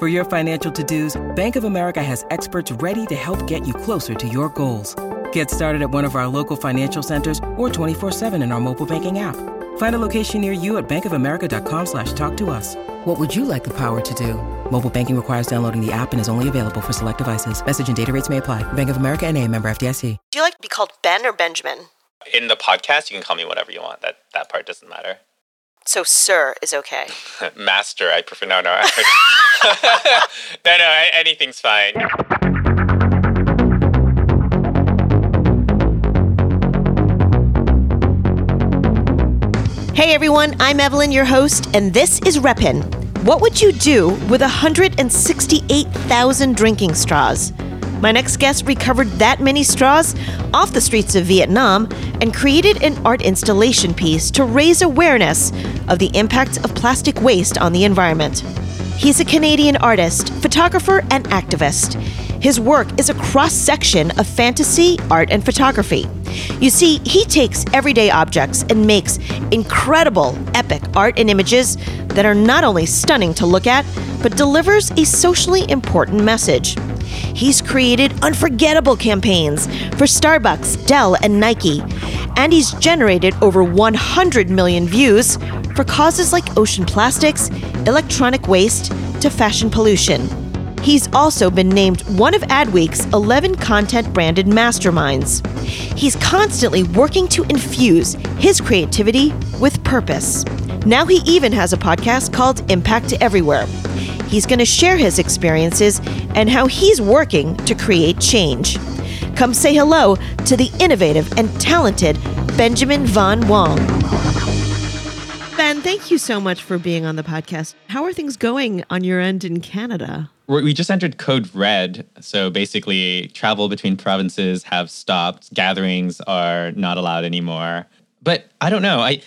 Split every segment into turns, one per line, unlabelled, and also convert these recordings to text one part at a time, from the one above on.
For your financial to-dos, Bank of America has experts ready to help get you closer to your goals. Get started at one of our local financial centers or 24-7 in our mobile banking app. Find a location near you at bankofamerica.com slash talk to us. What would you like the power to do? Mobile banking requires downloading the app and is only available for select devices. Message and data rates may apply. Bank of America and a member FDIC.
Do you like to be called Ben or Benjamin?
In the podcast, you can call me whatever you want. That that part doesn't matter.
So sir is okay.
Master, I prefer. No, no. no, no. Anything's fine.
Hey everyone, I'm Evelyn, your host, and this is Reppin. What would you do with 168,000 drinking straws? My next guest recovered that many straws off the streets of Vietnam and created an art installation piece to raise awareness of the impact of plastic waste on the environment. He's a Canadian artist, photographer, and activist. His work is a cross section of fantasy, art, and photography. You see, he takes everyday objects and makes incredible, epic art and images that are not only stunning to look at, but delivers a socially important message. He's created unforgettable campaigns for Starbucks, Dell, and Nike, and he's generated over 100 million views for causes like ocean plastics, electronic waste, to fashion pollution. He's also been named one of Adweek's 11 content branded masterminds. He's constantly working to infuse his creativity with purpose. Now he even has a podcast called Impact Everywhere. He's going to share his experiences and how he's working to create change. Come say hello to the innovative and talented Benjamin Von Wong. Ben, thank you so much for being on the podcast. How are things going on your end in Canada?
We just entered code red. So basically, travel between provinces have stopped. Gatherings are not allowed anymore. But I don't know. I,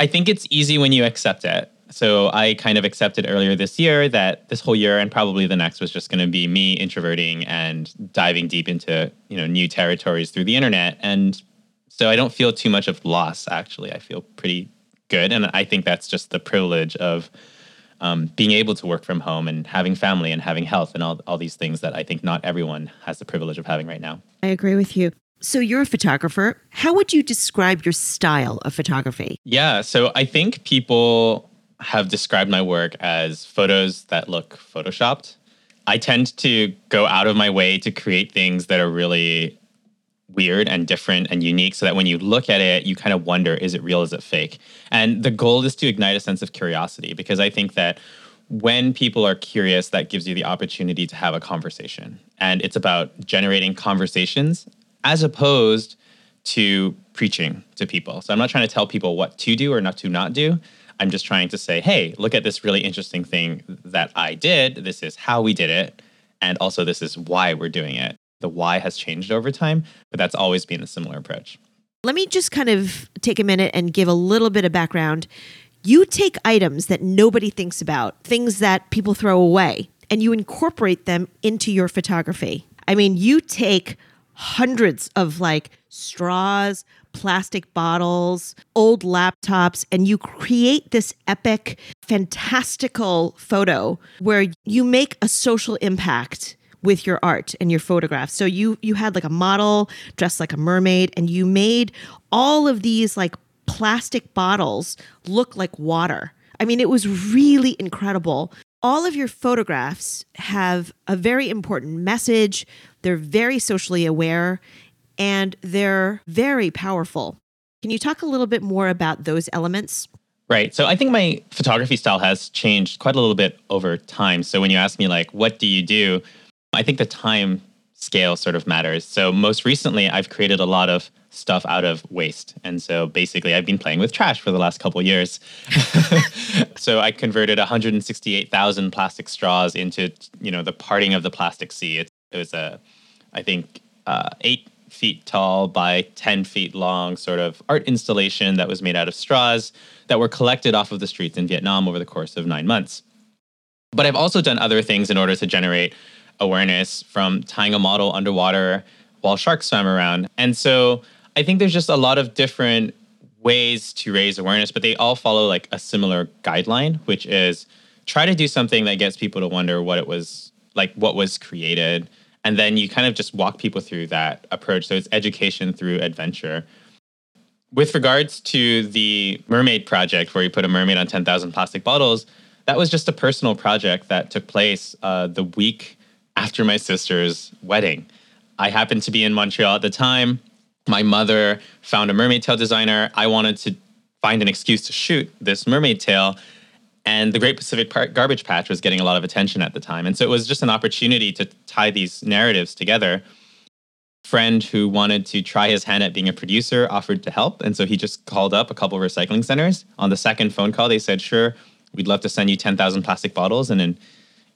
I think it's easy when you accept it. So I kind of accepted earlier this year that this whole year and probably the next was just going to be me introverting and diving deep into you know new territories through the internet. And so I don't feel too much of loss. Actually, I feel pretty good, and I think that's just the privilege of um, being able to work from home and having family and having health and all all these things that I think not everyone has the privilege of having right now.
I agree with you. So you're a photographer. How would you describe your style of photography?
Yeah, so I think people have described my work as photos that look photoshopped. I tend to go out of my way to create things that are really weird and different and unique so that when you look at it, you kind of wonder is it real, is it fake? And the goal is to ignite a sense of curiosity because I think that when people are curious, that gives you the opportunity to have a conversation. And it's about generating conversations as opposed to preaching to people. So I'm not trying to tell people what to do or not to not do. I'm just trying to say, hey, look at this really interesting thing that I did. This is how we did it. And also, this is why we're doing it. The why has changed over time, but that's always been a similar approach.
Let me just kind of take a minute and give a little bit of background. You take items that nobody thinks about, things that people throw away, and you incorporate them into your photography. I mean, you take hundreds of like straws, plastic bottles, old laptops, and you create this epic, fantastical photo where you make a social impact with your art and your photographs. So you you had like a model dressed like a mermaid and you made all of these like plastic bottles look like water. I mean, it was really incredible. All of your photographs have a very important message. They're very socially aware and they're very powerful. Can you talk a little bit more about those elements?
Right. So I think my photography style has changed quite a little bit over time. So when you ask me like what do you do? I think the time scale sort of matters. So most recently, I've created a lot of stuff out of waste. And so basically, I've been playing with trash for the last couple years. so I converted 168,000 plastic straws into, you know, the parting of the plastic sea. It, it was a, I think, uh, eight feet tall by 10 feet long sort of art installation that was made out of straws that were collected off of the streets in Vietnam over the course of nine months. But I've also done other things in order to generate awareness from tying a model underwater while sharks swam around. And so I think there's just a lot of different ways to raise awareness, but they all follow like a similar guideline, which is try to do something that gets people to wonder what it was like, what was created. And then you kind of just walk people through that approach. So it's education through adventure. With regards to the mermaid project, where you put a mermaid on 10,000 plastic bottles, that was just a personal project that took place uh, the week after my sister's wedding. I happened to be in Montreal at the time. My mother found a mermaid tail designer. I wanted to find an excuse to shoot this mermaid tail. And the Great Pacific Park Garbage Patch was getting a lot of attention at the time. And so it was just an opportunity to tie these narratives together. Friend who wanted to try his hand at being a producer offered to help. And so he just called up a couple recycling centers. On the second phone call, they said, Sure, we'd love to send you 10,000 plastic bottles. And in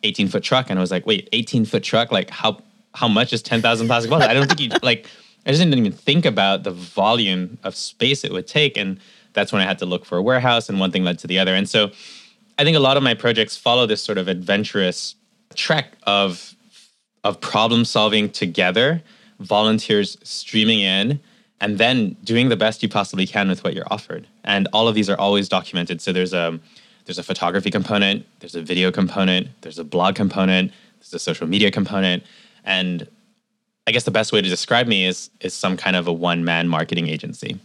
18 foot truck. And I was like, wait, 18 foot truck? Like how how much is 10,000 plastic bottles? I don't think you like, I just didn't even think about the volume of space it would take. And that's when I had to look for a warehouse and one thing led to the other. And so I think a lot of my projects follow this sort of adventurous trek of of problem solving together, volunteers streaming in, and then doing the best you possibly can with what you're offered. And all of these are always documented. So there's a there's a photography component, there's a video component, there's a blog component, there's a social media component, and I guess the best way to describe me is is some kind of a one man marketing agency.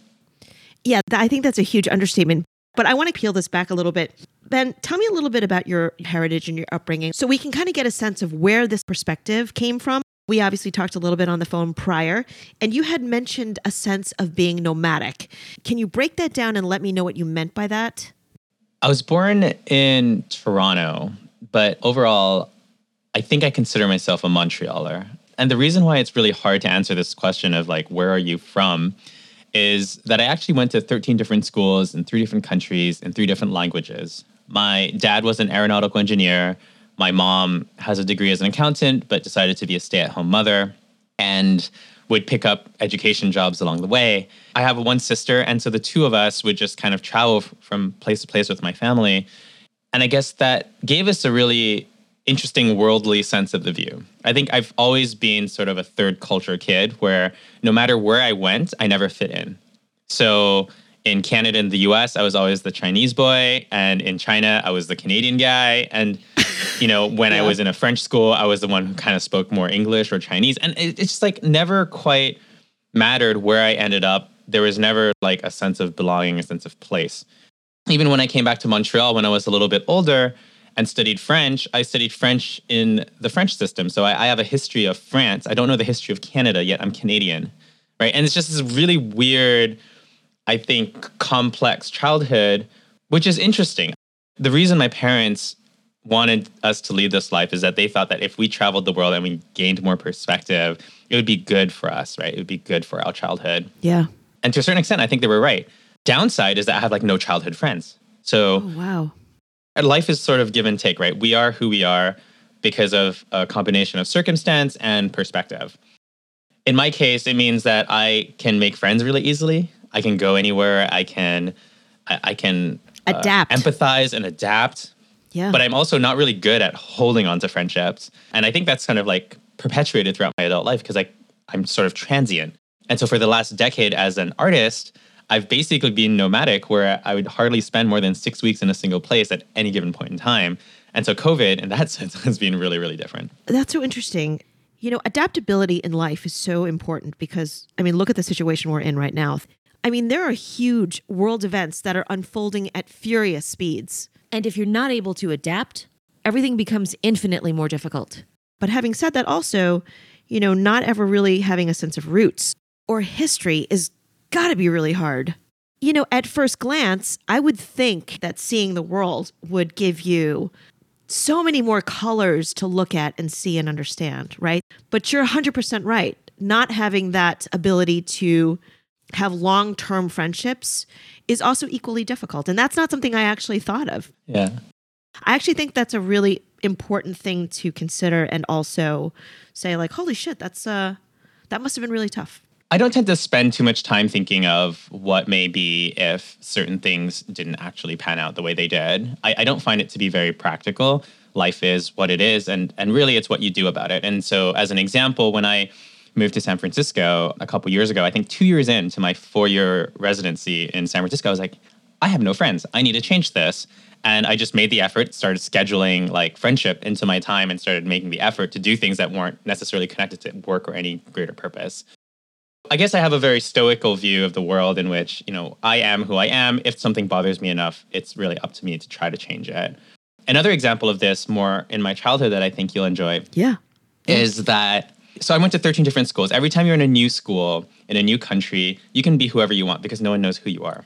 Yeah, I think that's a huge understatement. But I want to peel this back a little bit. Ben, tell me a little bit about your heritage and your upbringing so we can kind of get a sense of where this perspective came from. We obviously talked a little bit on the phone prior, and you had mentioned a sense of being nomadic. Can you break that down and let me know what you meant by that?
I was born in Toronto, but overall, I think I consider myself a Montrealer. And the reason why it's really hard to answer this question of like, where are you from? Is that I actually went to 13 different schools in three different countries in three different languages. My dad was an aeronautical engineer. My mom has a degree as an accountant, but decided to be a stay at home mother. And would pick up education jobs along the way. I have one sister, and so the two of us would just kind of travel from place to place with my family. And I guess that gave us a really interesting worldly sense of the view. I think I've always been sort of a third culture kid where no matter where I went, I never fit in. So in Canada and the US, I was always the Chinese boy. And in China, I was the Canadian guy. And, you know, when yeah. I was in a French school, I was the one who kind of spoke more English or Chinese. And it, it's just like never quite mattered where I ended up. There was never like a sense of belonging, a sense of place. Even when I came back to Montreal when I was a little bit older and studied French, I studied French in the French system. So I, I have a history of France. I don't know the history of Canada yet. I'm Canadian. Right. And it's just this really weird I think, complex childhood, which is interesting. The reason my parents wanted us to lead this life is that they thought that if we traveled the world and we gained more perspective, it would be good for us, right? It would be good for our childhood.
Yeah.
And to a certain extent, I think they were right. Downside is that I have like no childhood friends. So,
oh, wow.
Life is sort of give and take, right? We are who we are because of a combination of circumstance and perspective. in my case, it means that I can make friends really easily. I can go anywhere. I can, I, I can uh,
Adapt.
empathize, and adapt.
Yeah.
But I'm also not really good at holding on to friendships, and I think that's kind of like perpetuated throughout my adult life because I I'm sort of transient. And so for the last decade as an artist, I've basically been nomadic where I would hardly spend more than six weeks in a single place at any given point in time. And so COVID, in that sense, has been really, really different.
That's so interesting. You know, adaptability in life is so important because, I mean, look at the situation we're in right now. I mean, there are huge world events that are unfolding at furious speeds. And if you're not able to adapt, everything becomes infinitely more difficult. But having said that, also, you know, not ever really having a sense of roots or history is gotta be really hard. You know, at first glance, I would think that seeing the world would give you so many more colors to look at and see and understand, right? But you're 100% right. Not having that ability to have long term friendships is also equally difficult. And that's not something I actually thought of.
Yeah.
I actually think that's a really important thing to consider and also say, like, holy shit, that's, uh, that must have been really tough.
I don't tend to spend too much time thinking of what may be if certain things didn't actually pan out the way they did. I, I, don't find it to be very practical. Life is what it is, and and really it's what you do about it. And so, as an example, when I moved to San Francisco a couple years ago, I think two years into my four-year residency in San Francisco, I was like, I have no friends. I need to change this. And I just made the effort, started scheduling like friendship into my time, and started making the effort to do things that weren't necessarily connected to work or any greater purpose. I guess I have a very stoical view of the world in which, you know, I am who I am. If something bothers me enough, it's really up to me to try to change it. Another example of this, more in my childhood, that I think you'll enjoy,
yeah,
is that. So I went to 13 different schools. Every time you're in a new school, in a new country, you can be whoever you want because no one knows who you are.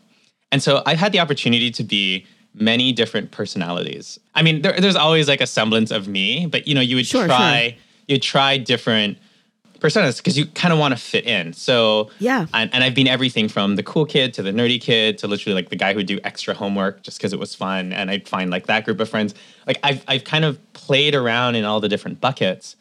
And so I've had the opportunity to be many different personalities. I mean, there, there's always like a semblance of me, but you know, you would
Sure,
try,
sure.
you try different personas because you kind of want to fit in. So
Yeah.
and, and I've been everything from the cool kid to the nerdy kid to literally like the guy who would do extra homework just because it was fun, and I'd find like that group of friends. Like I've I've kind of played around in all the different buckets.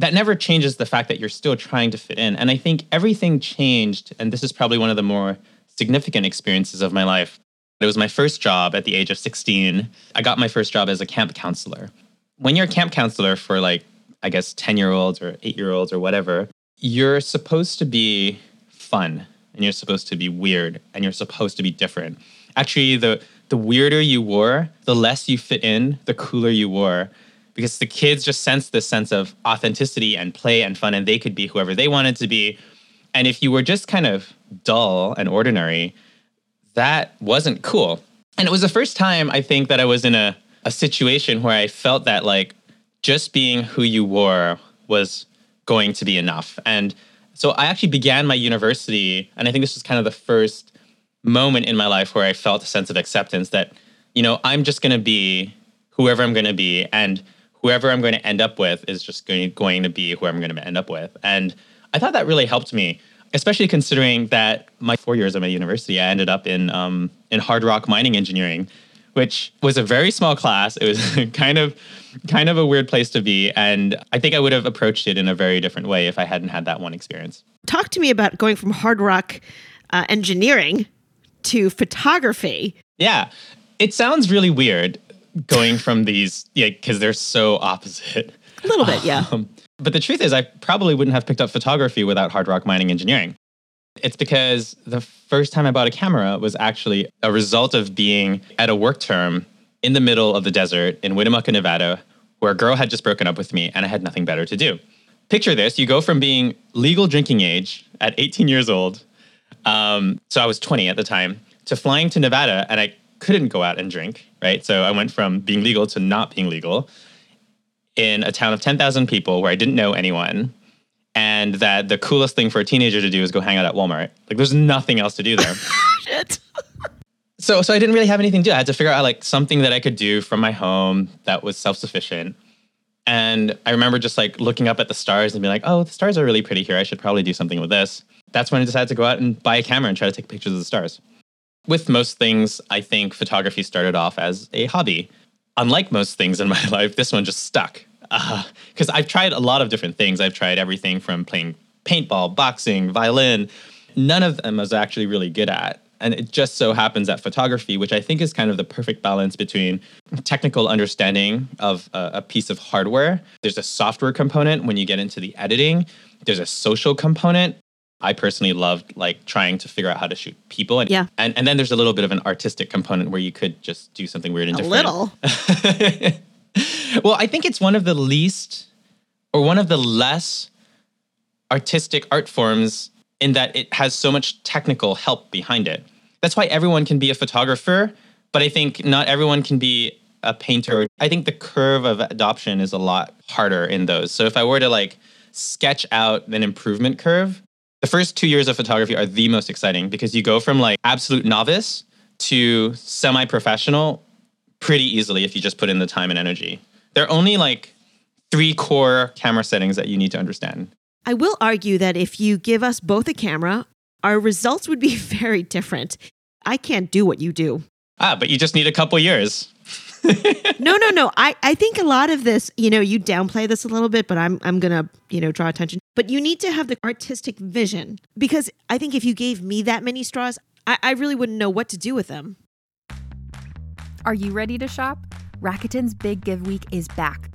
That never changes the fact that you're still trying to fit in. And I think everything changed, and this is probably one of the more significant experiences of my life. It was my first job at the age of 16. I got my first job as a camp counselor. When you're a camp counselor for like, I guess, 10 year olds or eight year olds or whatever, you're supposed to be fun and you're supposed to be weird and you're supposed to be different. Actually, the, the weirder you were, the less you fit in, the cooler you were. Because the kids just sense this sense of authenticity and play and fun, and they could be whoever they wanted to be. And if you were just kind of dull and ordinary, that wasn't cool. And it was the first time I think that I was in a, a situation where I felt that like just being who you were was going to be enough. And so I actually began my university, and I think this was kind of the first moment in my life where I felt a sense of acceptance that, you know, I'm just going to be whoever I'm going to be, and whoever I'm going to end up with is just going, going to be who I'm going to end up with. And I thought that really helped me, especially considering that my four years of my university, I ended up in um, in hard rock mining engineering, which was a very small class. It was kind of kind of a weird place to be, and I think I would have approached it in a very different way if I hadn't had that one experience.
Talk to me about going from hard rock uh, engineering to photography.
Yeah, it sounds really weird going from these, yeah, because they're so opposite.
A little bit, yeah.
Um, but the truth is, I probably wouldn't have picked up photography without hard rock mining engineering. It's because the first time I bought a camera was actually a result of being at a work term in the middle of the desert in Winnemucca, Nevada, where a girl had just broken up with me and I had nothing better to do. Picture this you go from being legal drinking age at 18 years old, um, so I was 20 at the time, to flying to Nevada and I couldn't go out and drink, right? So I went from being legal to not being legal in a town of 10,000 people where I didn't know anyone. And that the coolest thing for a teenager to do is go hang out at Walmart. Like, there's nothing else to do there.
Shit.
so, so I didn't really have anything to do. I had to figure out like something that I could do from my home that was self sufficient. And I remember just like looking up at the stars and being like, oh, the stars are really pretty here. I should probably do something with this. That's when I decided to go out and buy a camera and try to take pictures of the stars. With most things, I think photography started off as a hobby. Unlike most things in my life, this one just stuck. Uh, because I've tried a lot of different things. I've tried everything from playing paintball, boxing, violin. None of them I was actually really good at. And it just so happens that photography, which I think is kind of the perfect balance between technical understanding of a, a, piece of hardware, there's a software component when you get into the editing, there's a social component. I personally loved like trying to figure out how to shoot people. And,
yeah.
and, and then there's a little bit of an artistic component where you could just do something weird and
a
different.
A little.
well, I think it's one of the least or one of the less artistic art forms in that it has so much technical help behind it. That's why everyone can be a photographer, but I think not everyone can be a painter. I think the curve of adoption is a lot harder in those. So if I were to like sketch out an improvement curve, the first two years of photography are the most exciting because you go from like absolute novice to semi professional pretty easily if you just put in the time and energy. There are only like three core camera settings that you need to understand.
I will argue that if you give us both a camera, our results would be very different. I can't do what you do.
Ah, but you just need a couple years.
no, no, no. I, I think a lot of this, you know, you downplay this a little bit, but I'm I'm gonna, you know, draw attention. But you need to have the artistic vision because I think if you gave me that many straws, I, I really wouldn't know what to do with them.
Are you ready to shop? Rakuten's Big Give Week is back.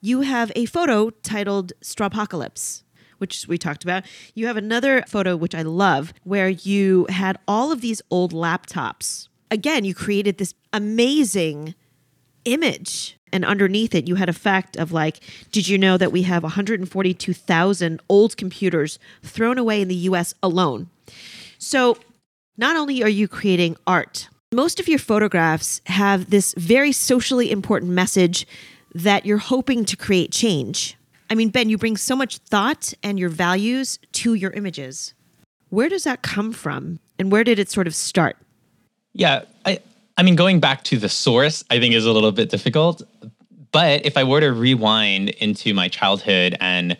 you have a photo titled Strawpocalypse, which we talked about. You have another photo, which I love, where you had all of these old laptops. Again, you created this amazing image. And underneath it, you had a fact of like, did you know that we have 142,000 old computers thrown away in the US alone? So, not only are you creating art, most of your photographs have this very socially important message that you're hoping to create change. I mean, Ben, you bring so much thought and your values to your images. Where does that come from? And where did it sort of start?
Yeah, I, I mean, going back to the source, I think is a little bit difficult. But if I were to rewind into my childhood and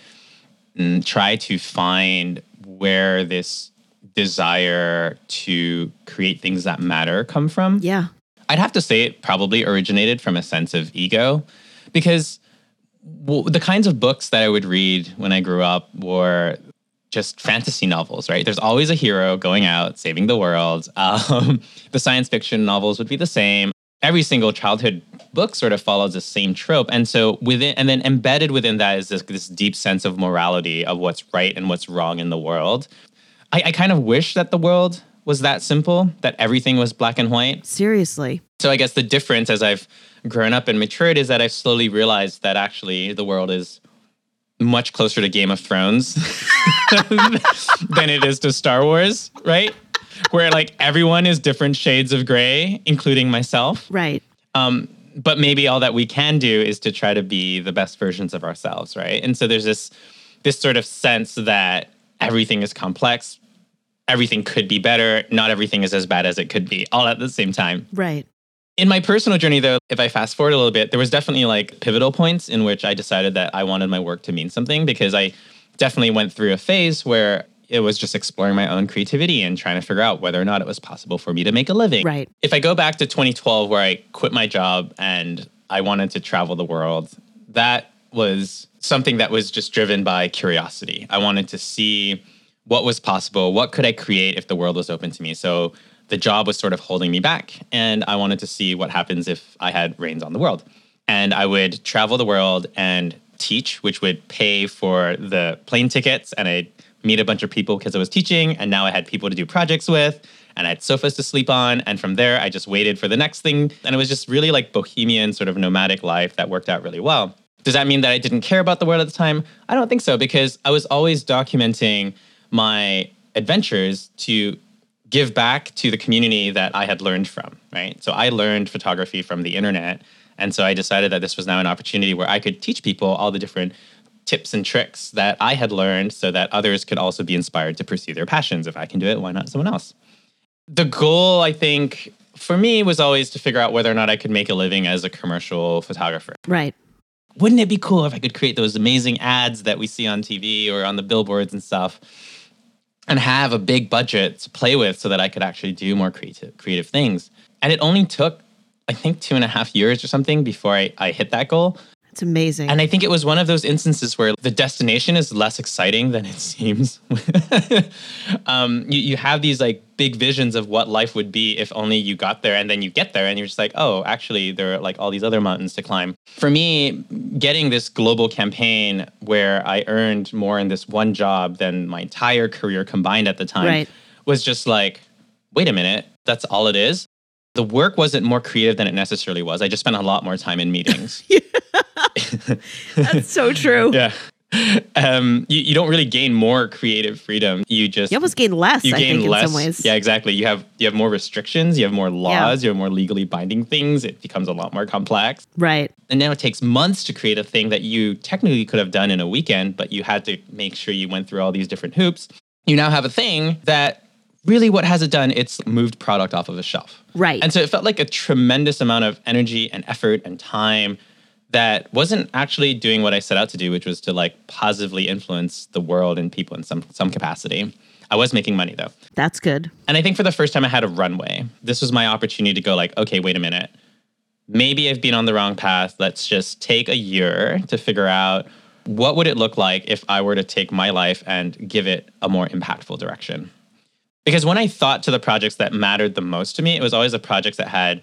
mm, try to find where this desire to create things that matter come from,
yeah,
I'd have to say it probably originated from a sense of ego because well, the kinds of books that I would read when I grew up were just fantasy novels, right? There's always a hero going out saving the world. Um, the science fiction novels would be the same. Every single childhood book sort of follows the same trope, and so within, and then embedded within that is this, this deep sense of morality of what's right and what's wrong in the world. I, I kind of wish that the world was that simple, that everything was black and white.
Seriously.
So I guess the difference as I've grown up and matured is that I've slowly realized that actually the world is much closer to Game of Thrones than it is to Star Wars, right? Where like everyone is different shades of gray, including myself.
Right.
Um, but maybe all that we can do is to try to be the best versions of ourselves, right? And so there's this this sort of sense that everything is complex, everything could be better, not everything is as bad as it could be, all at the same time.
Right.
In my personal journey, though, if I fast forward a little bit, there was definitely like pivotal points in which I decided that I wanted my work to mean something because I definitely went through a phase where it was just exploring my own creativity and trying to figure out whether or not it was possible for me to make a living.
Right.
If I go back to 2012, where I quit my job and I wanted to travel the world, that was something that was just driven by curiosity. I wanted to see what was possible, what could I create if the world was open to me. So the job was sort of holding me back, and I wanted to see what happens if I had reins on the world. And I would travel the world and teach, which would pay for the plane tickets, and I'd meet a bunch of people because I was teaching, and now I had people to do projects with, and I had sofas to sleep on. And from there, I just waited for the next thing. And it was just really like bohemian, sort of nomadic life that worked out really well. Does that mean that I didn't care about the world at the time? I don't think so, because I was always documenting my adventures to give back to the community that I had learned from, right? So I learned photography from the internet. And so I decided that this was now an opportunity where I could teach people all the different tips and tricks that I had learned so that others could also be inspired to pursue their passions. If I can do it, why not someone else? The goal, I think, for me was always to figure out whether or not I could make a living as a commercial photographer.
Right.
Wouldn't it be cool if I could create those amazing ads that we see on TV or on the billboards and stuff? And have a big budget to play with so that I could actually do more creative creative things. And it only took, I think, two and a half years or something before I, I hit that goal.
It's amazing.
And I think it was one of those instances where the destination is less exciting than it seems. um, you, you have these like big visions of what life would be if only you got there, and then you get there and you're just like, oh, actually, there are like all these other mountains to climb. For me, getting this global campaign where I earned more in this one job than my entire career combined at the time
Right.
was just like, wait a minute, that's all it is. The work wasn't more creative than it necessarily was. I just spent a lot more time in meetings.
That's so true.
Yeah. Um, you, you don't really gain more creative freedom. You just
You almost gain less,
you
I
gain
think,
less.
in some ways.
Yeah, exactly. You have you have more restrictions. You have more laws. You have more legally binding things. It becomes a lot more complex.
Right.
And now it takes months to create a thing that you technically could have done in a weekend, but you had to make sure you went through all these different hoops. You now have a thing that really what has it done? It's moved product off of a shelf.
Right.
And so it felt like a tremendous amount of energy and effort and time that wasn't actually doing what I set out to do, which was to like positively influence the world and people in some some capacity. I was making money though.
That's good.
And I think for the first time I had a runway. This was my opportunity to go like, okay, wait a minute. Maybe I've been on the wrong path. Let's just take a year to figure out what would it look like if I were to take my life and give it a more impactful direction. Because when I thought to the projects that mattered the most to me, it was always the projects that had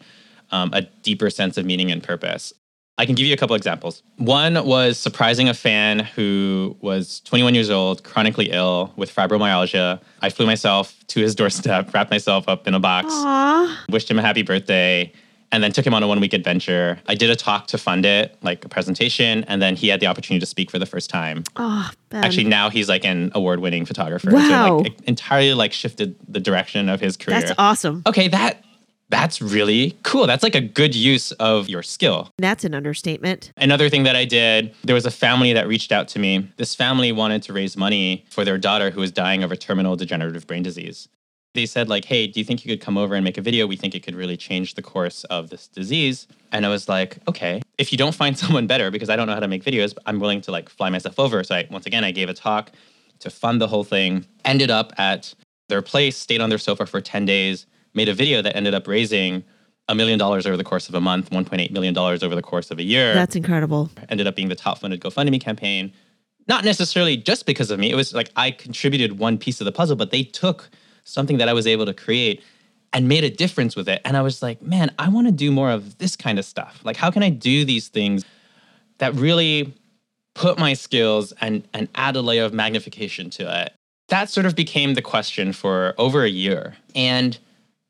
um, a deeper sense of meaning and purpose. I can give you a couple examples. One was surprising a fan who was 21 years old, chronically ill with fibromyalgia. I flew myself to his doorstep, wrapped myself up in a box,
Aw.
wished him a happy birthday, and then took him on a one week adventure. I did a talk to fund it, like a presentation, and then he had the opportunity to speak for the first time.
Oh, Ben.
Actually, now he's like an award winning photographer.
Wow.
So like, it entirely like shifted the direction of his career.
That's awesome.
Okay, that that's really cool. That's like a good use of your skill.
That's an understatement.
Another thing that I did, there was a family that reached out to me. This family wanted to raise money for their daughter who was dying of a terminal degenerative brain disease. They said like, "Hey, do you think you could come over and make a video? We think it could really change the course of this disease." And I was like, "Okay, if you don't find someone better because I don't know how to make videos, I'm willing to like fly myself over." So I once again I gave a talk to fund the whole thing. Ended up at their place, stayed on their sofa for 10 days, made a video that ended up raising a million dollars over the course of a month, 1.8 million dollars over the course of a year
That's incredible.
ended up being the top funded GoFundMe campaign. Not necessarily just because of me. It was like I contributed one piece of the puzzle, but they took something that I was able to create and made a difference with it. And I was like, man, I want to do more of this kind of stuff. Like, how can I do these things that really put my skills and, and add a layer of magnification to it? That sort of became the question for over a year. And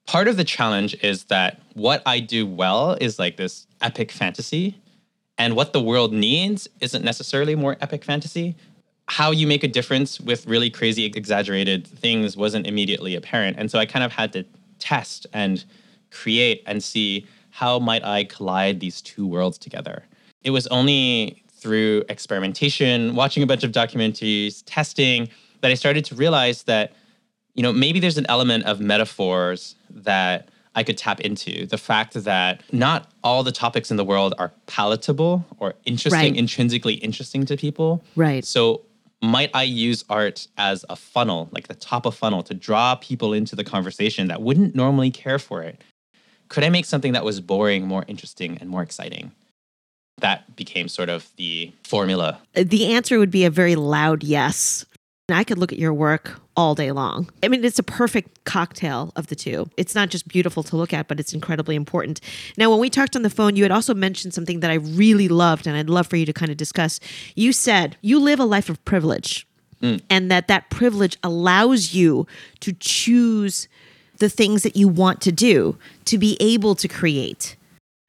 part of the challenge is that what I do well is like this epic fantasy and what the world needs isn't necessarily more epic fantasy. How you make a difference with really crazy, exaggerated things wasn't immediately apparent. And so I kind of had to test and create and see how might I collide these two worlds together. It was only through experimentation, watching a bunch of documentaries, testing, that I started to realize that, you know, maybe there's an element of metaphors that I could tap into. The fact that not all the topics in the world are palatable or interesting,
Right.
intrinsically interesting to people.
Right.
So might I use art as a funnel, like the top of funnel, to draw people into the conversation that wouldn't normally care for it? Could I make something that was boring more interesting and more exciting? That became sort of the formula.
The answer would be a very loud yes. And I could look at your work all day long. I mean, it's a perfect cocktail of the two. It's not just beautiful to look at, but it's incredibly important. Now, when we talked on the phone, you had also mentioned something that I really loved, and I'd love for you to kind of discuss. You said you live a life of privilege, mm. and that that privilege allows you to choose the things that you want to do, to be able to create.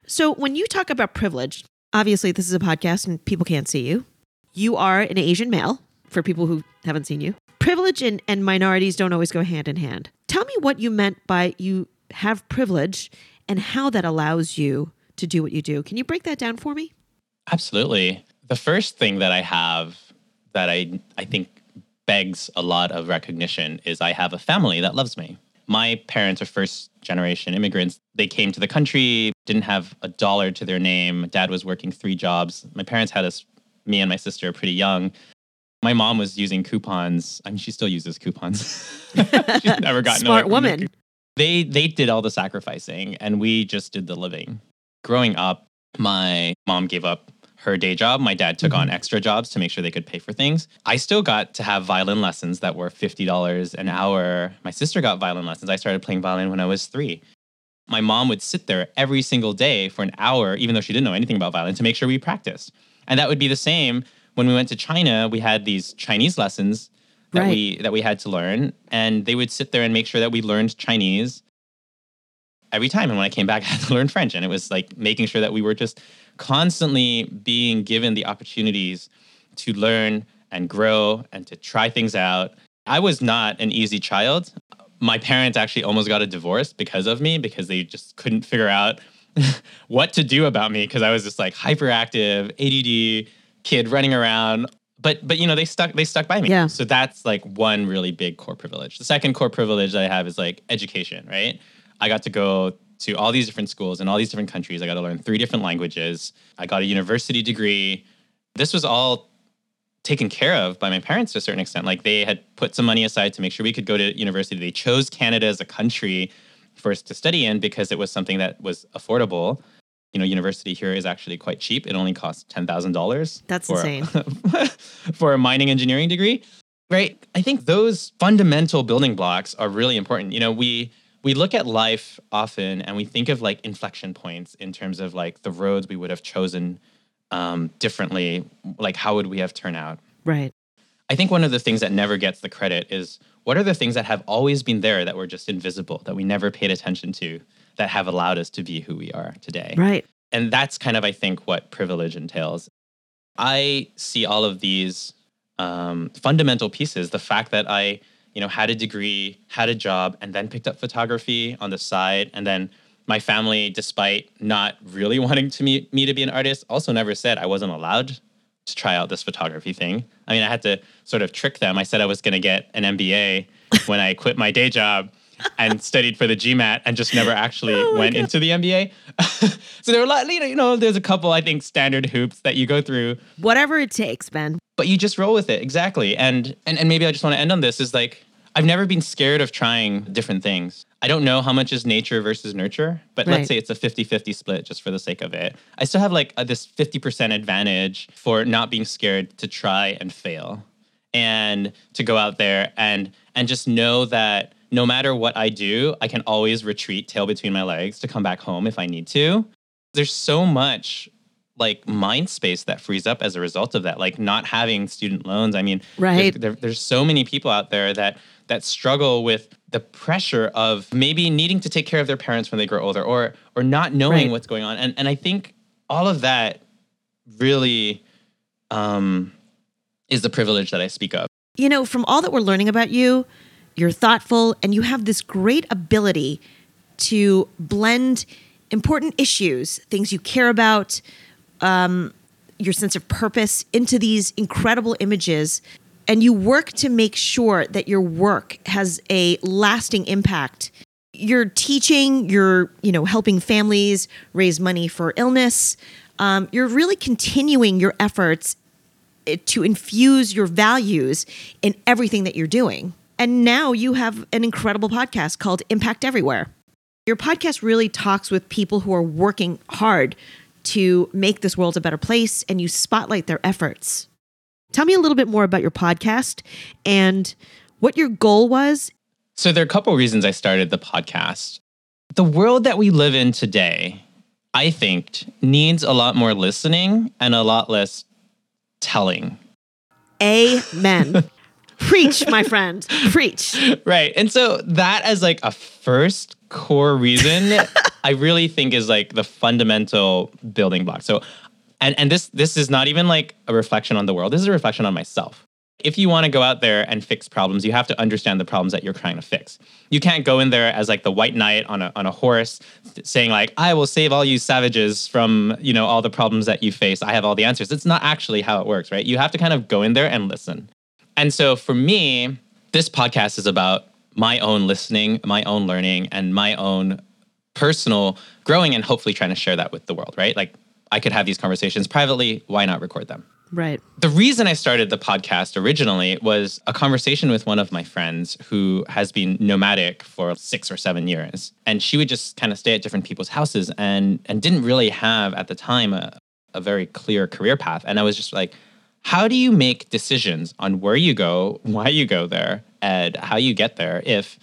So, when you talk about privilege, obviously, this is a podcast and people can't see you. You are an Asian male for people who haven't seen you. Privilege and, and minorities don't always go hand in hand. Tell me what you meant by you have privilege and how that allows you to do what you do. Can you break that down for me?
Absolutely. The first thing that I have that I I think begs a lot of recognition is I have a family that loves me. My parents are first generation immigrants. They came to the country, didn't have a dollar to their name. Dad was working three jobs. My parents had us, me and my sister, pretty young. My mom was using coupons. I mean, she still uses coupons. She's never gotten
Smart woman.
the they they did all the sacrificing and we just did the living. Growing up my mom gave up her day job. My dad took on mm-hmm. extra jobs to make sure they could pay for things. I still got to have violin lessons that were $50 an hour. My sister got violin lessons. I started playing violin when i was three. My mom would sit there every single day for an hour even though she didn't know anything about violin to make sure we practiced. And that would be the same when we went to china we had these chinese lessons that
Right.
we that we had to learn and they would sit there and make sure that we learned chinese every time. And when i came back i had to learn french and it was like making sure that we were just constantly being given the opportunities to learn and grow and to try things out. I was not an easy child. My parents actually almost got a divorce because of me because they just couldn't figure out what to do about me because i was just like hyperactive ADD kid running around but but you know they stuck they stuck by me.
Yeah.
so that's like one really big core privilege. The second core privilege that i have is like education right? I got to go to all these different schools in all these different countries. I got to learn three different languages. I got a university degree. This was all taken care of by my parents to a certain extent. Like they had put some money aside to make sure we could go to university. They chose canada as a country for us to study in because it was something that was affordable you know university here is actually quite cheap. It only costs $10000
That's
for-
insane.
for a mining engineering degree right? I think those fundamental building blocks are really important. You know we we look at life often and we think of like inflection points in terms of like the roads we would have chosen um, differently like how would we have turned out?
Right.
I think one of the things that never gets the credit is what are the things that have always been there that were just invisible, that we never paid attention to, that have allowed us to be who we are today?
Right.
And that's kind of, I think, what privilege entails. I see all of these um, fundamental pieces. The fact that I, you know, had a degree, had a job, and then picked up photography on the side, and then my family, despite not really wanting to me, me to be an artist, also never said I wasn't allowed to try out this photography thing. I mean, I had to sort of trick them. I said I was going to get an MBA when I quit my day job and studied for the GMAT and just never actually oh went into the MBA. so there are a lot, you know, you know, there's a couple, I think, standard hoops that you go through,
Whatever it takes, Ben.
but you just roll with it. Exactly. And and, and maybe I just want to end on this is like, I've never been scared of trying different things. I don't know how much is nature versus nurture, but
Right.
let's say it's a 50 50 split just for the sake of it. I still have like a, this 50% advantage for not being scared to try and fail and to go out there and and just know that no matter what I do, I can always retreat tail between my legs to come back home if I need to. There's so much like mind space that frees up as a result of that like not having student loans i mean there's-
Right.
there, there's so many people out there that that struggle with the pressure of maybe needing to take care of their parents when they grow older or or not knowing
Right.
what's going on and and i think all of that really um is the privilege that i speak of
You know, from all that we're learning about you, you're thoughtful and you have this great ability to blend important issues, things you care about, um, your sense of purpose into these incredible images. And you work to make sure that your work has a lasting impact. You're teaching, you're, you know, helping families raise money for illness. Um, you're really continuing your efforts to infuse your values in everything that you're doing. And now you have an incredible podcast called Impact Everywhere. Your podcast really talks with people who are working hard to make this world a better place and you spotlight their efforts. Tell me a little bit more about your podcast and what your goal was.
So, there are a couple reasons I started the podcast. The world that we live in today, I think, needs a lot more listening and a lot less telling.
Amen. Preach, my friend. Preach.
Right. And so that as like a first core reason, I really think is like the fundamental building block. So and and this this is not even like a reflection on the world. This is a reflection on myself. If you want to go out there and fix problems, you have to understand the problems that you're trying to fix. You can't go in there as like the white knight on a on a horse saying like I will save all you savages from, you know, all the problems that you face. I have all the answers. It's not actually how it works, right? You have to kind of go in there and listen. And so for me, this podcast is about my own listening, my own learning, and my own personal growing and hopefully trying to share that with the world, right? Like I could have these conversations privately. Why not record them?
Right.
The reason I started the podcast originally was a conversation with one of my friends who has been nomadic for six or seven years. And she would just kind of stay at different people's houses and and didn't really have at the time a, a very clear career path. And I was just like, how do you make decisions on where you go, why you go there, and how you get there if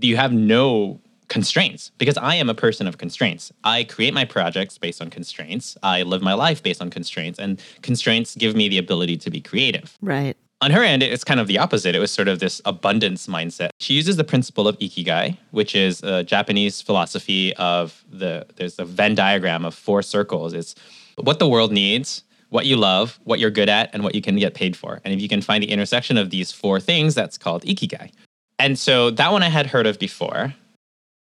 you have no constraints? Because I am a person of constraints. I create my projects based on constraints. I live my life based on constraints, and constraints give me the ability to be creative.
Right.
On her end, it's kind of the opposite. It was sort of this abundance mindset. She uses the principle of ikigai, which is a Japanese philosophy of the there's a Venn diagram of four circles. It's what the world needs, what you love, what you're good at, and what you can get paid for. And if you can find the intersection of these four things, that's called ikigai. And so that one I had heard of before.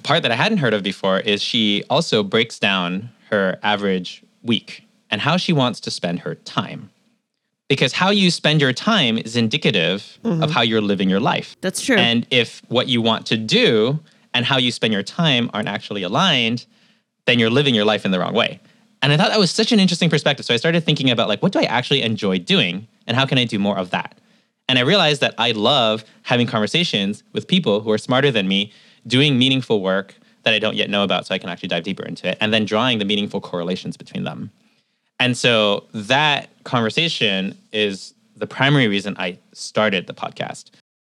Part that I hadn't heard of before is she also breaks down her average week and how she wants to spend her time. Because how you spend your time is indicative mm-hmm. of how you're living your life.
That's true.
And if what you want to do and how you spend your time aren't actually aligned, then you're living your life in the wrong way. And I thought that was such an interesting perspective. So I started thinking about like, what do I actually enjoy doing and how can I do more of that? And I realized that I love having conversations with people who are smarter than me, doing meaningful work that I don't yet know about so I can actually dive deeper into it, and then drawing the meaningful correlations between them. And so that conversation is the primary reason I started the podcast.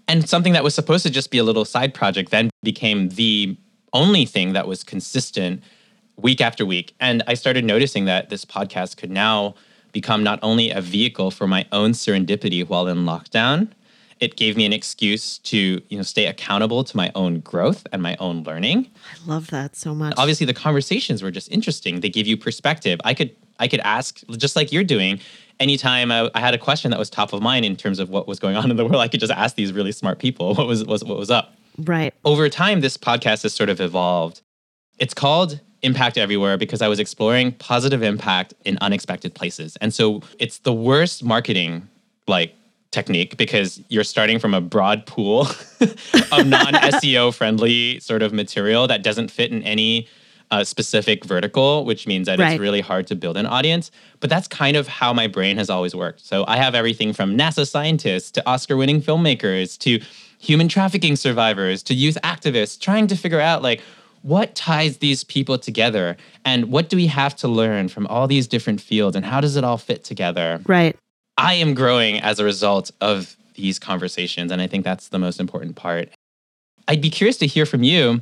And something that was supposed to just be a little side project then became the only thing that was consistent week after week. And I started noticing that this podcast could now become not only a vehicle for my own serendipity while in lockdown, it gave me an excuse to, you know, stay accountable to my own growth and my own learning.
I love that so much.
Obviously the conversations were just interesting. They give you perspective. I could I could ask just like you're doing anytime I, I had a question that was top of mind in terms of what was going on in the world, I could just ask these really smart people what was, was what was up.
Right.
Over time, this podcast has sort of evolved. It's called Impact Everywhere because I was exploring positive impact in unexpected places. And so it's the worst marketing like technique because you're starting from a broad pool of non SEO friendly sort of material that doesn't fit in any uh, specific vertical, which means that
Right.
it's really hard to build an audience. But that's kind of how my brain has always worked. So I have everything from NASA scientists to Oscar winning filmmakers to human trafficking survivors to youth activists trying to figure out like what ties these people together and what do we have to learn from all these different fields and how does it all fit together?
Right.
I am growing as a result of these conversations. And I think that's the most important part. I'd be curious to hear from you.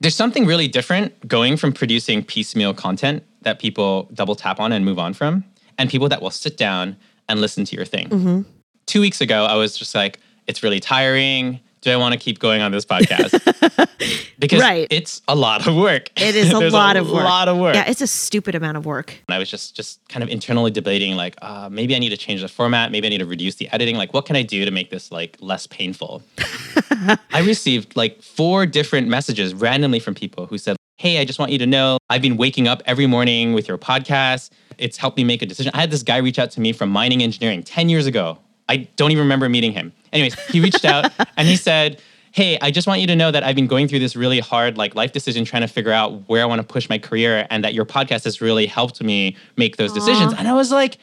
There's something really different going from producing piecemeal content that people double tap on and move on from, and people that will sit down and listen to your thing. Mm-hmm. Two weeks ago, I was just like, it's really tiring. Do I want to keep going on this podcast? because
Right.
it's a lot of work.
It is a lot of work.
A lot of work.
Yeah, it's a stupid amount of work.
And I was just just kind of internally debating like uh, maybe I need to change the format, maybe I need to reduce the editing. Like what can I do to make this like less painful? I received like four different messages randomly from people who said, "Hey, I just want you to know I've been waking up every morning with your podcast. It's helped me make a decision." I had this guy reach out to me from mining engineering 10 years ago. I don't even remember meeting him. Anyways, he reached out and he said, "Hey, I just want you to know that I've been going through this really hard like life decision trying to figure out where I want to push my career and that your podcast has really helped me make those decisions." And I was like,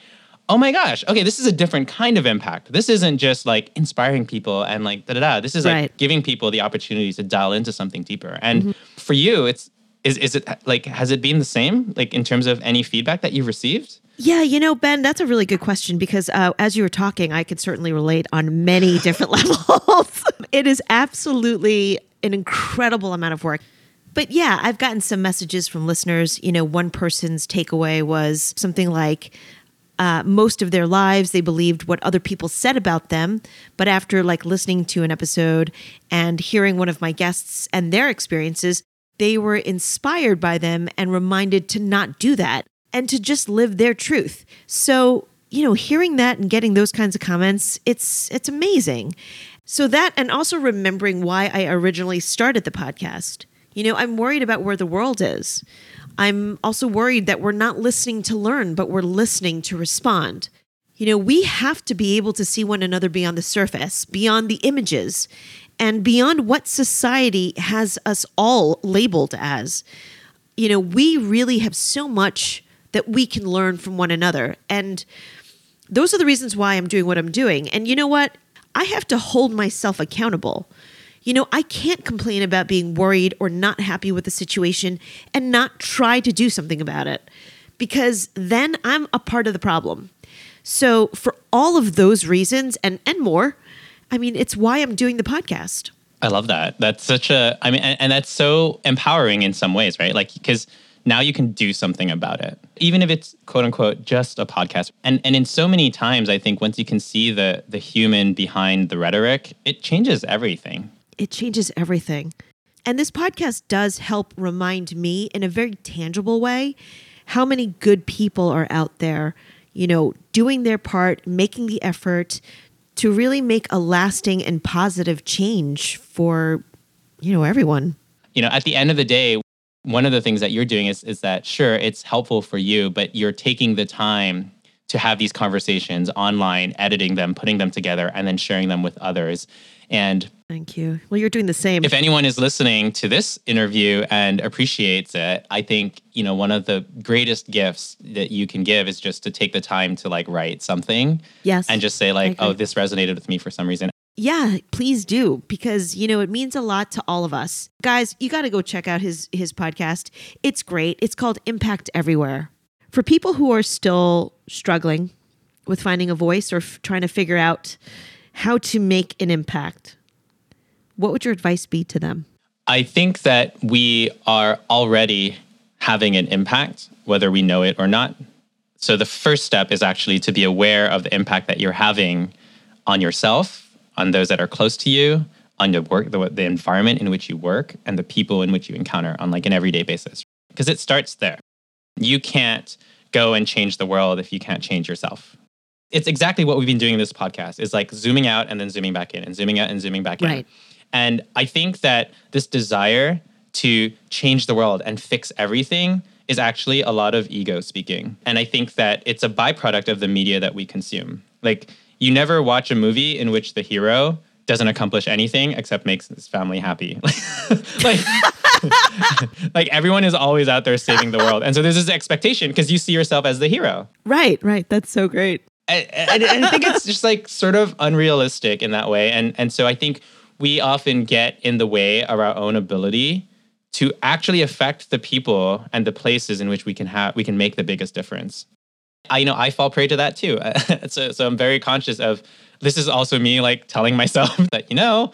oh my gosh, okay, this is a different kind of impact. This isn't just like inspiring people and like da da da. This is like
Right.
giving people the opportunity to dial into something deeper. And mm-hmm. for you, it's is is it like has it been the same like in terms of any feedback that you've received?
Yeah, you know, Ben, that's a really good question because uh, as you were talking, I could certainly relate on many different levels. it is absolutely an incredible amount of work. But yeah, I've gotten some messages from listeners. You know, one person's takeaway was something like, uh, most of their lives they believed what other people said about them but after like listening to an episode and hearing one of my guests and their experiences they were inspired by them and reminded to not do that and to just live their truth. So you know hearing that and getting those kinds of comments it's it's amazing. So that and also remembering why i originally started the podcast. You know i'm worried about where the world is. I'm also worried that we're not listening to learn, but we're listening to respond. You know, we have to be able to see one another beyond the surface, beyond the images, and beyond what society has us all labeled as. You know, we really have so much that we can learn from one another. And those are the reasons why I'm doing what I'm doing. And you know what? I have to hold myself accountable. You know, I can't complain about being worried or not happy with the situation and not try to do something about it because then I'm a part of the problem. So, for all of those reasons and, and more, I mean, it's why I'm doing the podcast.
I love that. That's such a, I mean, and, and that's so empowering in some ways, right? Like, because now you can do something about it, even if it's quote unquote just a podcast. And and in so many times, I think once you can see the the human behind the rhetoric, it changes everything.
it changes everything. And this podcast does help remind me in a very tangible way how many good people are out there, you know, doing their part, making the effort to really make a lasting and positive change for, you know, everyone.
you know, at the end of the day, one of the things that you're doing is is that sure it's helpful for you, but you're taking the time to have these conversations online, editing them, putting them together, and then sharing them with others. And
Thank you. Well, you're doing the same.
if anyone is listening to this interview and appreciates it, I think, you know, one of the greatest gifts that you can give is just to take the time to like write something
yes.
and just say like, oh, this resonated with me for some reason.
Yeah, please do because you know it means a lot to all of us. Guys, you got to go check out his his podcast. It's great. It's called Impact Everywhere. For people who are still struggling with finding a voice or f- trying to figure out how to make an impact, what would your advice be to them?
I think that we are already having an impact, whether we know it or not. So the first step is actually to be aware of the impact that you're having on yourself, on those that are close to you, on the work, the, the environment in which you work, and the people in which you encounter on like an everyday basis. Because it starts there. You can't go and change the world if you can't change yourself. It's exactly what we've been doing in this podcast. Is like zooming out and then zooming back in, and zooming out and zooming back in. And I think that this desire to change the world and fix everything is actually a lot of ego speaking. And I think that it's a byproduct of the media that we consume. Like, you never watch a movie in which the hero doesn't accomplish anything except makes his family happy. like, like everyone is always out there saving the world. And so there's this expectation because you see yourself as the hero
Right, right. That's so great.
and, and and I think it's just like sort of unrealistic in that way. And and so I think we often get in the way of our own ability to actually affect the people and the places in which we can have we can make the biggest difference. I you know I fall prey to that too. so so I'm very conscious of this is also me like telling myself that you know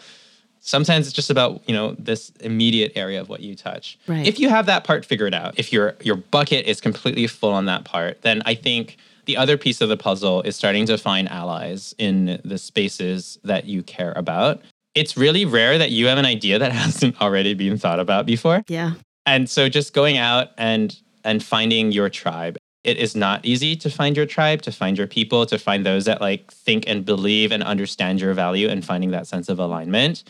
sometimes it's just about you know this immediate area of what you touch
Right.
if you have that part figured out if your your bucket is completely full on that part then i think the other piece of the puzzle is starting to find allies in the spaces that you care about it's really rare that you have an idea that hasn't already been thought about before.
Yeah.
and so just going out and and finding your tribe. It is not easy to find your tribe to find your people to find those that like think and believe and understand your value and finding that sense of alignment.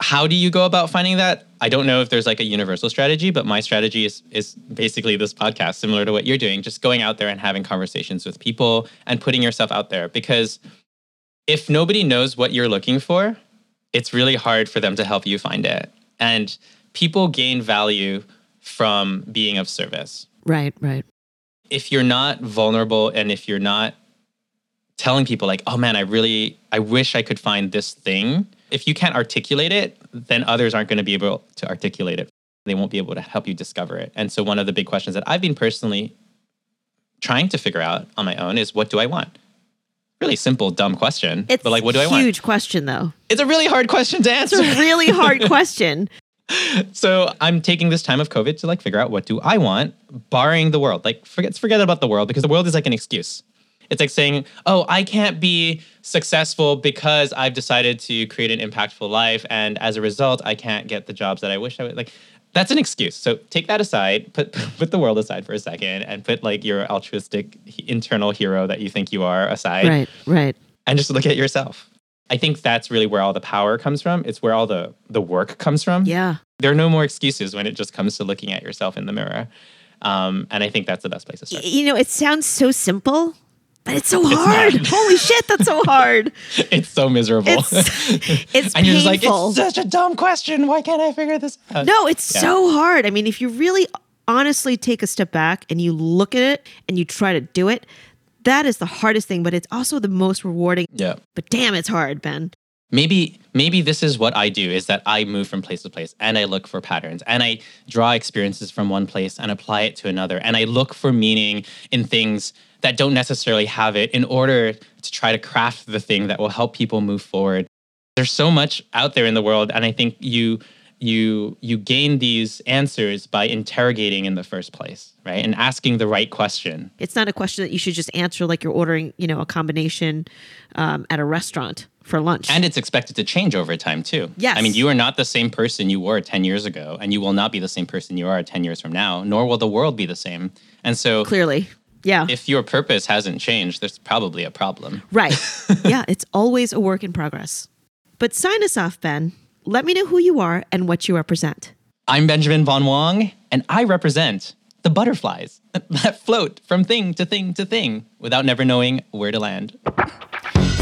How do you go about finding that? I don't know if there's like a universal strategy but my strategy is is basically this podcast similar to what you're doing just going out there and having conversations with people and putting yourself out there. Because if nobody knows what you're looking for it's really hard for them to help you find it and people gain value from being of service
Right, right.
if you're not vulnerable and if you're not telling people like, "Oh man, I really I wish I could find this thing." If you can't articulate it, then others aren't going to be able to articulate it. They won't be able to help you discover it. And so one of the big questions that I've been personally trying to figure out on my own is what do I want? Really simple, dumb question.
It's
but like, what do I want?
huge question, though.
It's a really hard question to answer.
It's a really hard question.
so I'm taking this time of COVID to like figure out what do I want, barring the world. Like forget forget about the world because the world is like an excuse. It's like saying, "Oh, I can't be successful because I've decided to create an impactful life, and as a result, I can't get the jobs that I wish I would." Like, that's an excuse. So take that aside, put put the world aside for a second, and put like your altruistic internal hero that you think you are aside,
right, right.
and just look at yourself. I think that's really where all the power comes from. It's where all the the work comes from
Yeah.
there are no more excuses when it just comes to looking at yourself in the mirror. Um, and I think that's the best place to start.
You know, it sounds so simple, but it's so hard. Holy shit, that's so hard.
It's so miserable.
It's it's
and you're just like, it's such a dumb question. Why can't I figure this out?
No, it's
Yeah.
so hard. I mean, if you really honestly take a step back and you look at it and you try to do it, that is the hardest thing, but it's also the most rewarding.
Yeah.
But damn, it's hard, Ben.
Maybe maybe this is what I do is that I move from place to place and I look for patterns and I draw experiences from one place and apply it to another and I look for meaning in things that don't necessarily have it in order to try to craft the thing that will help people move forward. There's so much out there in the world and I think you you you gain these answers by interrogating in the first place, right? And asking the right question.
It's not a question that you should just answer like you're ordering, you know, a combination um, at a restaurant for lunch.
And it's expected to change over time too.
Yes.
I mean, you are not the same person you were 10 years ago, and you will not be the same person you are 10 years from now, nor will the world be the same. And so,
Clearly. Yeah.
if your purpose hasn't changed, there's probably a problem.
Right. yeah, it's always a work in progress. But sign us off, Ben. Let me know who you are and what you represent.
I'm Benjamin Von Wong, and I represent the butterflies that float from thing to thing to thing without never knowing where to land.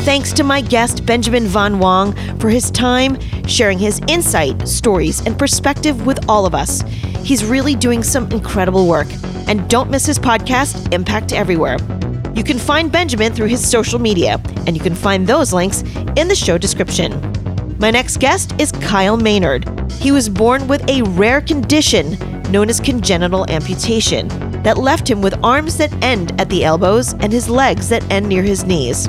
Thanks to my guest, Benjamin Von Wong, for his time sharing his insight, stories, and perspective with all of us. He's really doing some incredible work. And don't miss his podcast, Impact Everywhere. You can find Benjamin through his social media, and you can find those links in the show description. My next guest is Kyle Maynard. He was born with a rare condition known as congenital amputation that left him with arms that end at the elbows and his legs that end near his knees.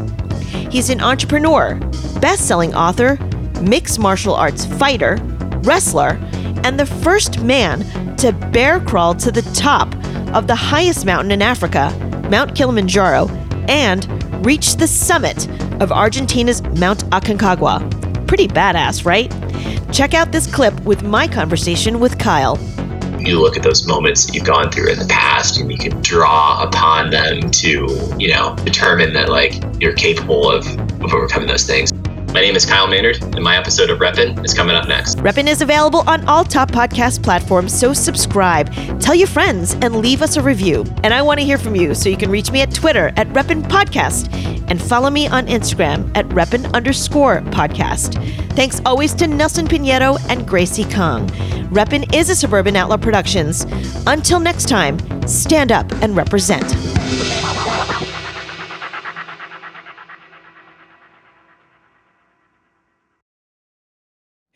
He's an entrepreneur, best selling author, mixed martial arts fighter, wrestler, and the first man to bear crawl to the top of the highest mountain in Africa, Mount Kilimanjaro, and reach the summit of Argentina's Mount Aconcagua. Pretty badass, right? Check out this clip with my conversation with Kyle.
You look at those moments that you've gone through in the past and you can draw upon them to, you know, determine that like you're capable of, of overcoming those things. My name is Kyle Maynard, and my episode of Reppin' is coming up next.
Reppin' is available on all top podcast platforms, so subscribe, tell your friends, and leave us a review. And I want to hear from you, so you can reach me at Twitter at Reppin' Podcast and follow me on Instagram at Reppin' underscore podcast. Thanks always to Nelson Pinheiro and Gracie Kong. Reppin' is a Suburban Outlaw Productions. Until next time, stand up and represent.